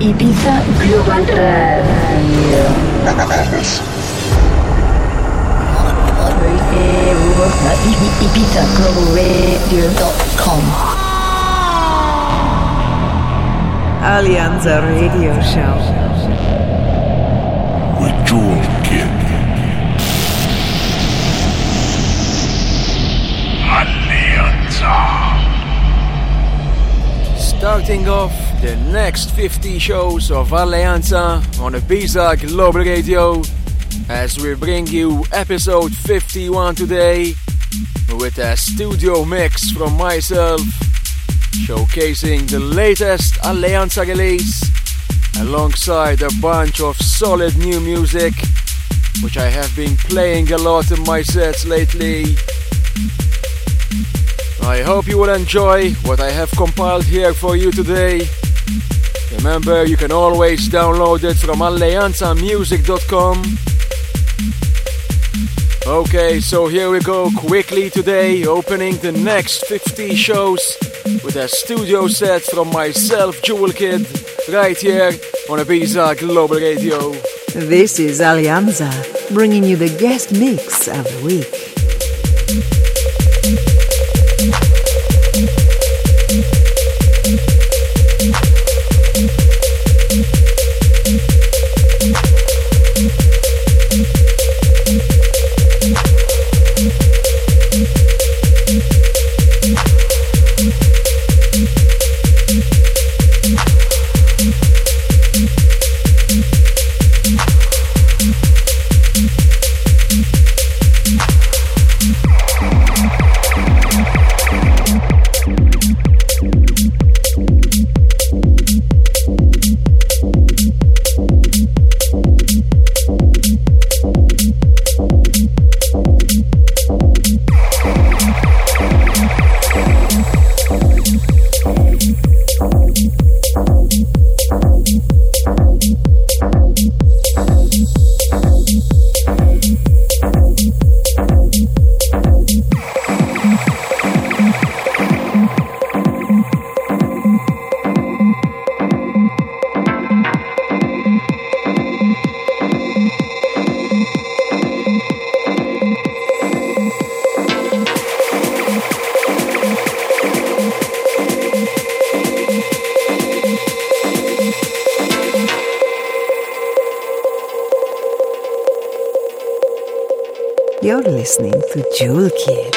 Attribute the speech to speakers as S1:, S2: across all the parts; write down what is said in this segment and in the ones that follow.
S1: Ibiza Global Radio. Ibiza Global Radio.com.
S2: Alianza Radio Show.
S3: with Jewel Kid.
S4: Starting off the next 50 shows of Alianza on Ibiza Global Radio as we bring you episode 51 today with a studio mix from myself showcasing the latest Alianza release alongside a bunch of solid new music which I have been playing a lot in my sets lately. I hope you will enjoy what I have compiled here for you today. Remember, you can always download it from alianzamusic.com. Okay, so here we go quickly today, opening the next 50 shows with a studio set from myself, Jewel Kid, right here on Ibiza Global Radio.
S2: This is Alianza, bringing you the guest mix of the week. Listening to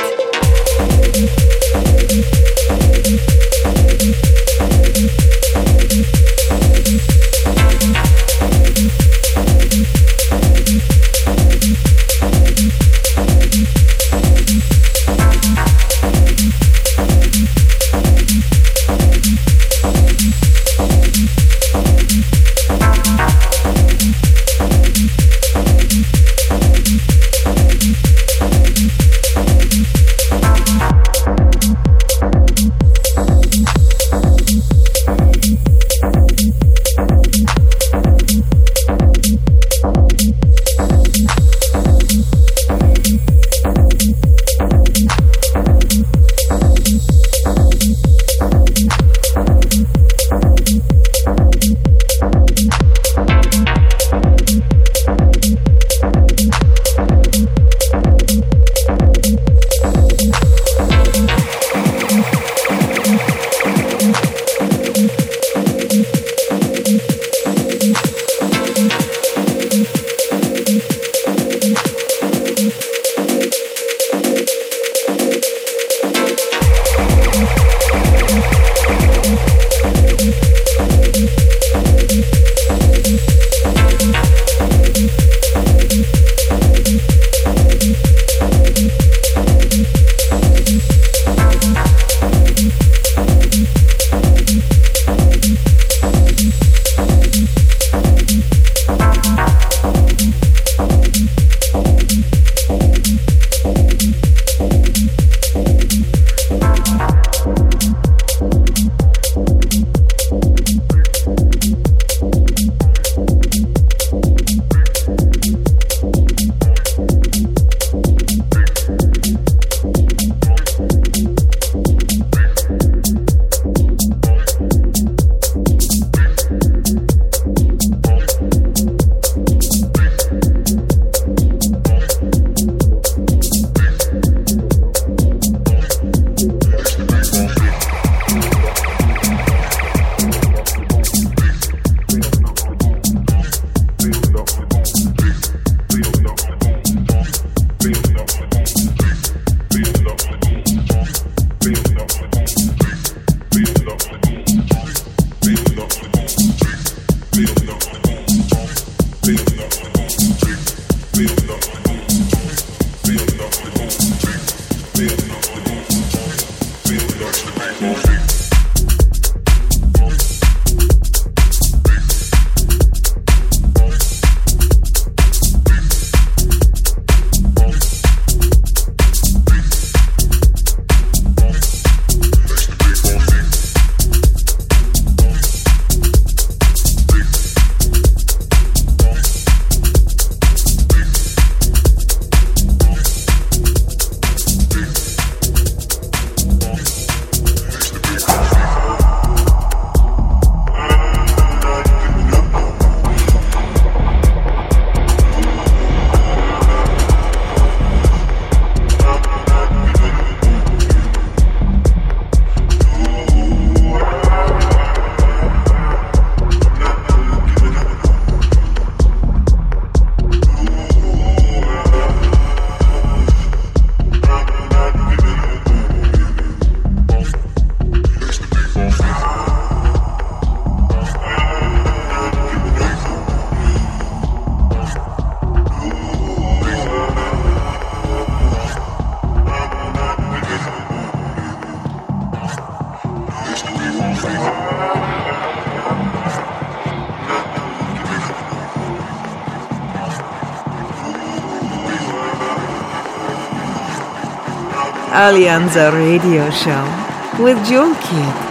S2: Alianza Radio Show with Jewel Kid.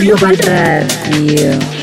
S1: Global Radio.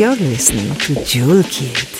S5: You're listening to Jewel Kid.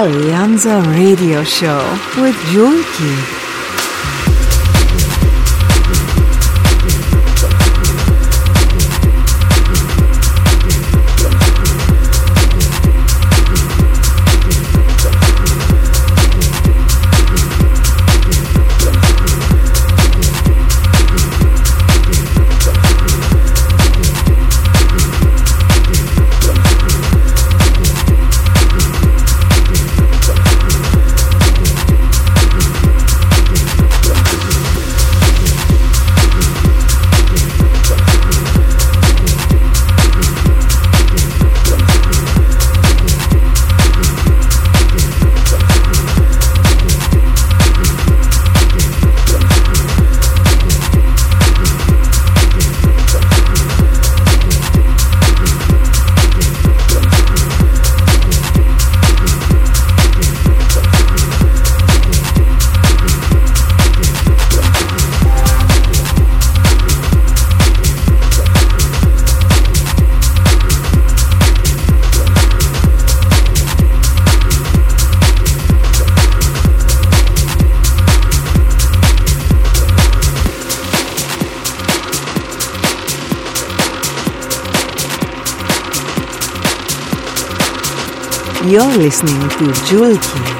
S2: Alianza Radio Show with Jewel Kid. You're listening to Jewel Kid.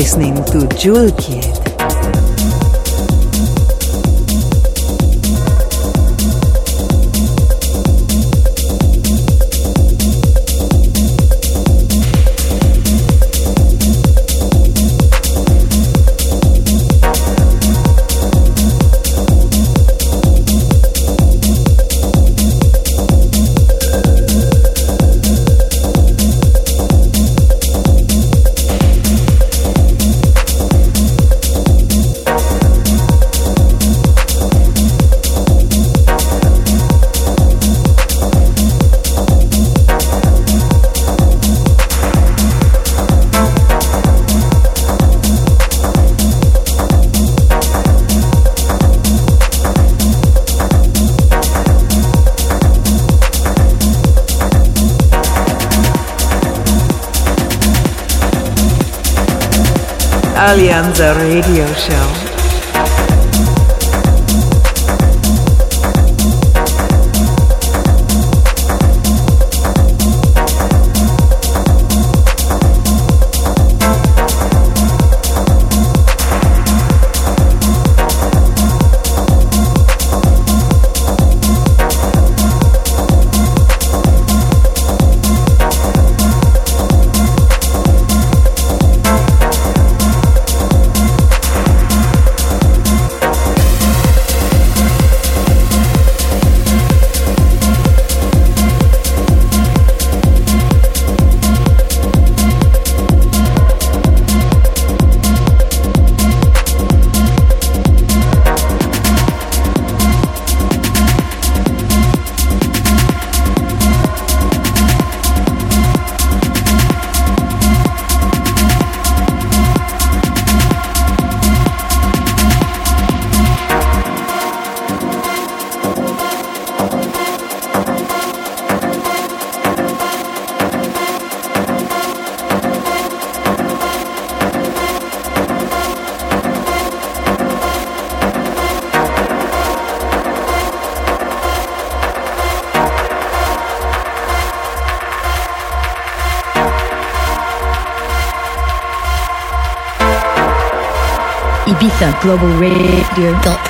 S2: Listening to Jewel Kid. Alianza Radio Show.
S1: ibizaglobalradio.com.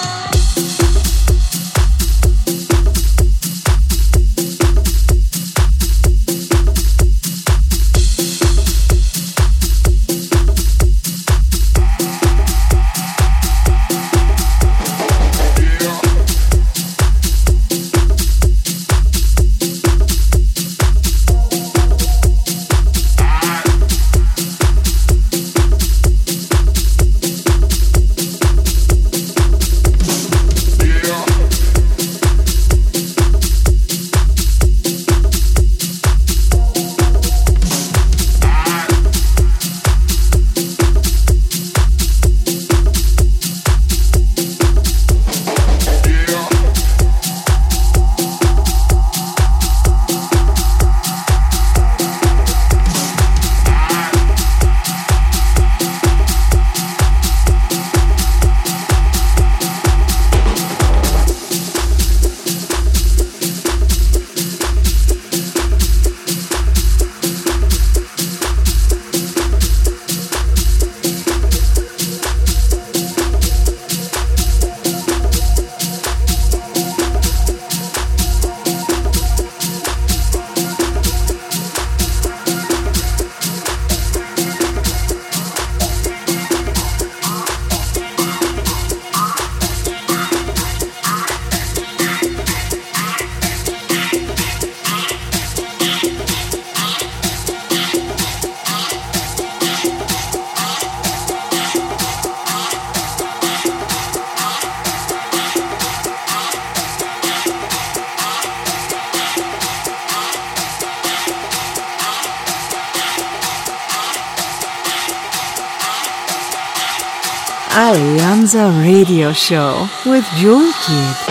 S2: Show with Jewel Kid.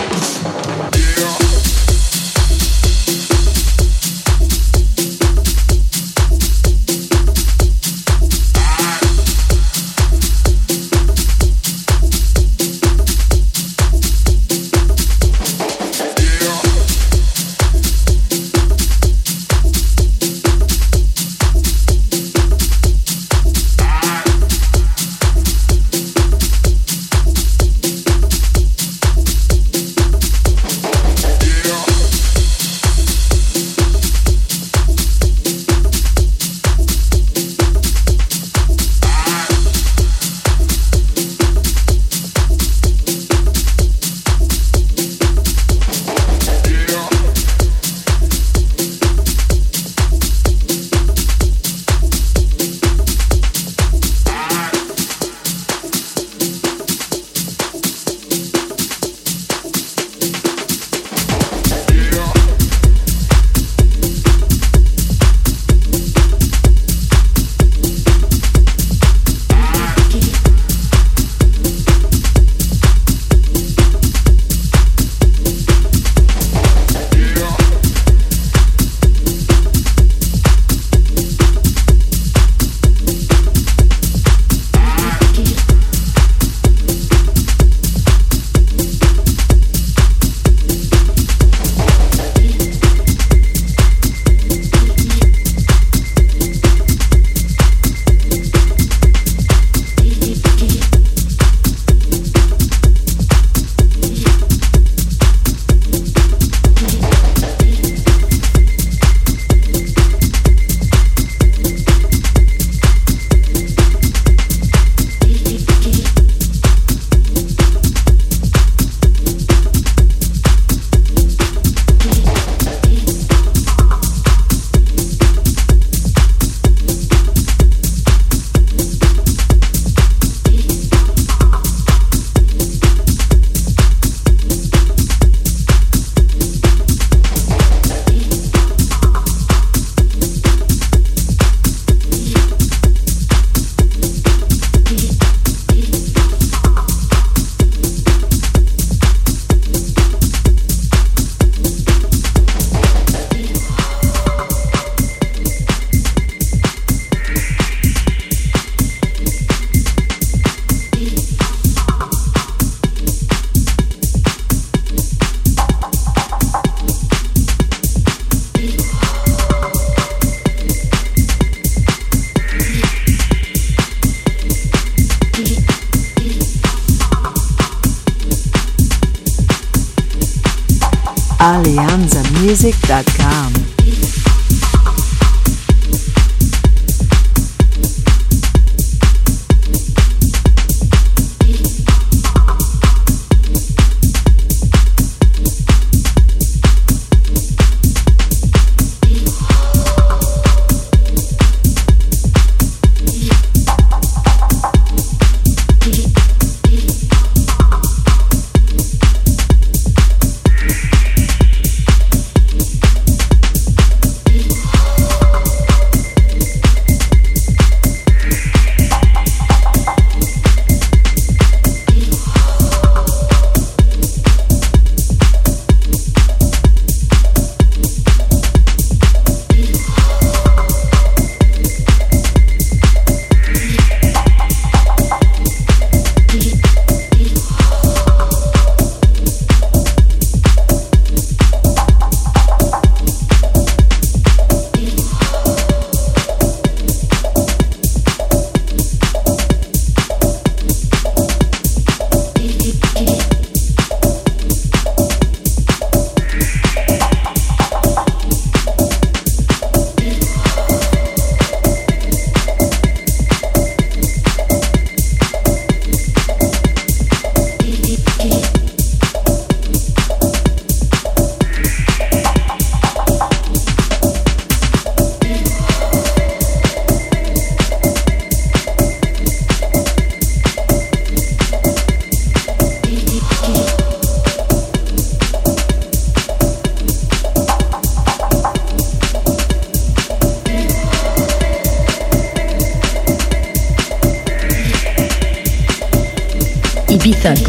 S2: alianzamusic.com.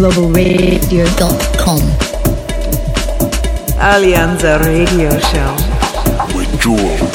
S1: globalradio.com.
S2: Alianza Radio Show.
S3: With Jewel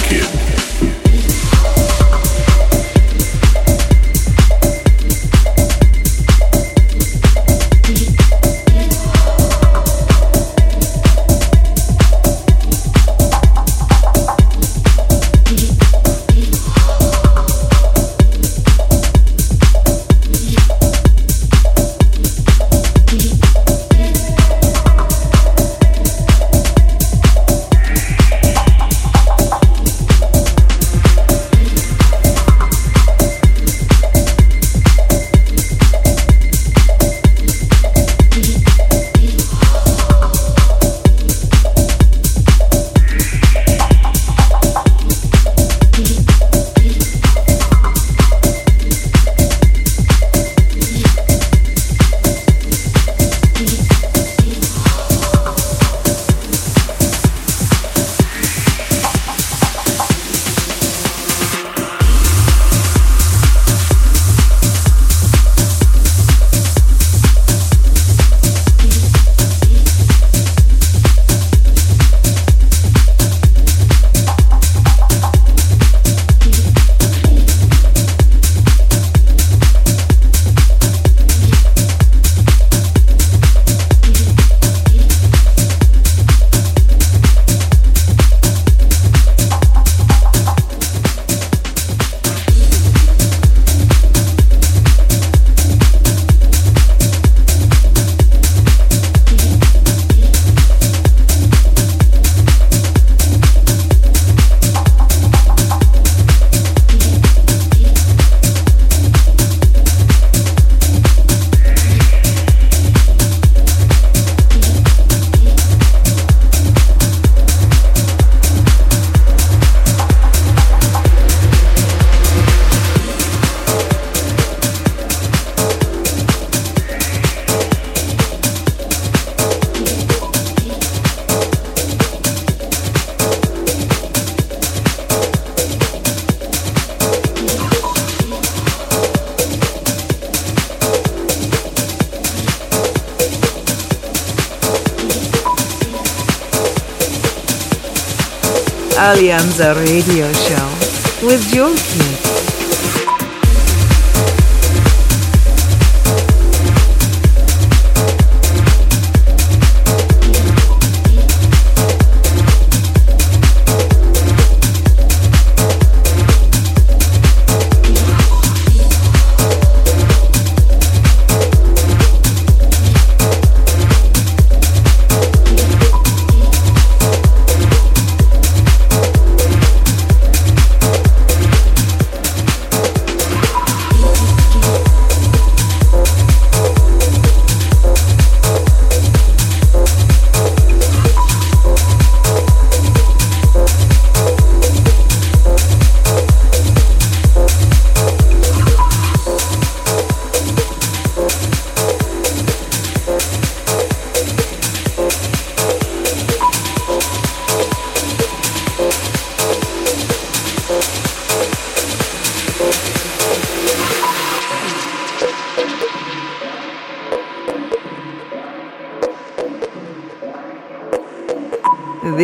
S2: Alianza Radio Show with Jewel Kid.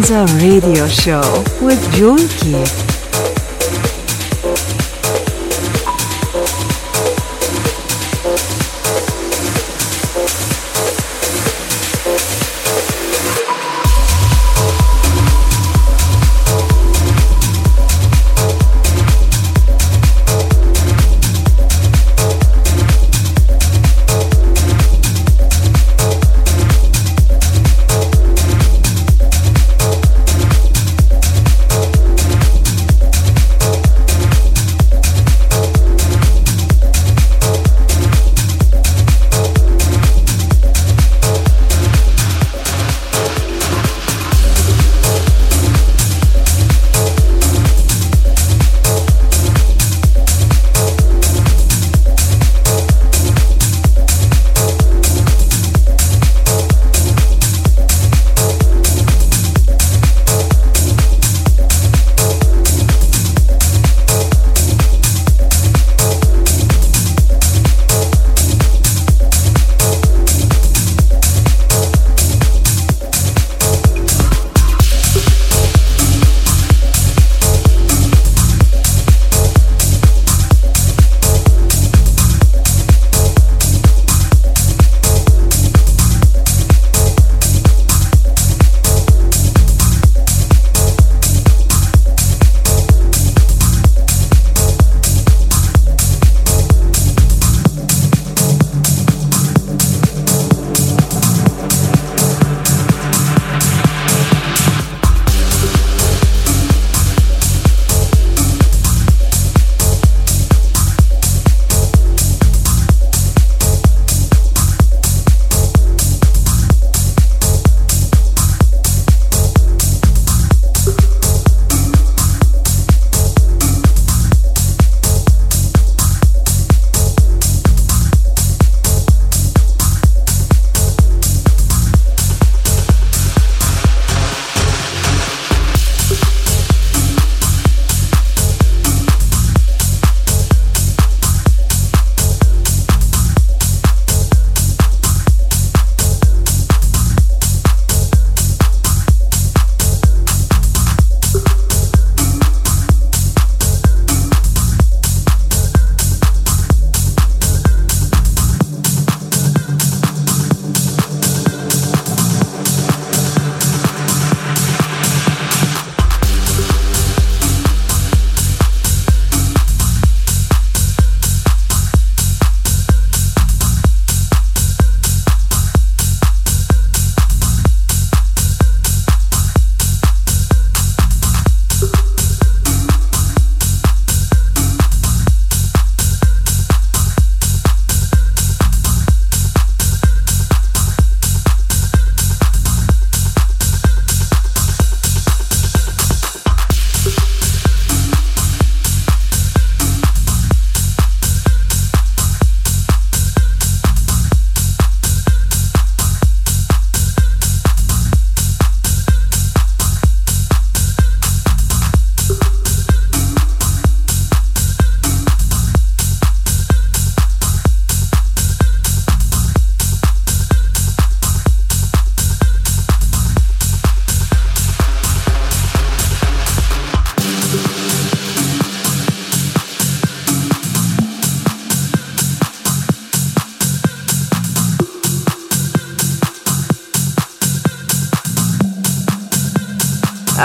S2: Alianza Radio Show with Kid.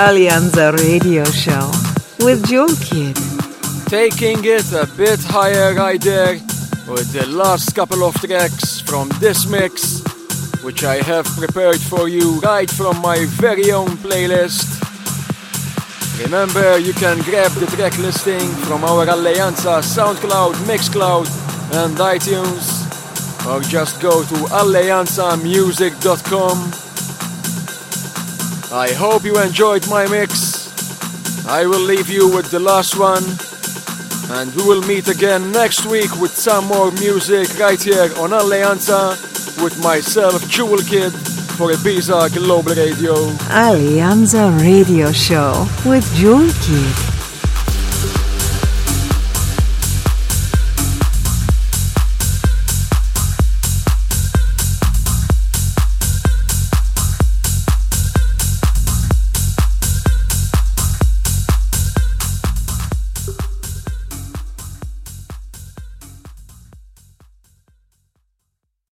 S2: Alianza Radio Show with Jewel Kid.
S4: Taking it a bit higher right there with the last couple of tracks from this mix, which I have prepared for you right from my very own playlist. Remember, you can grab the track listing from our Alianza SoundCloud, Mixcloud, and iTunes, or just go to alianzamusic.com. I hope you enjoyed my mix. I will leave you with the last one, and we will meet again next week with some more music right here on Alianza with myself, Jewel Kid, for Ibiza Global Radio.
S2: Alianza Radio Show with Jewel Kid.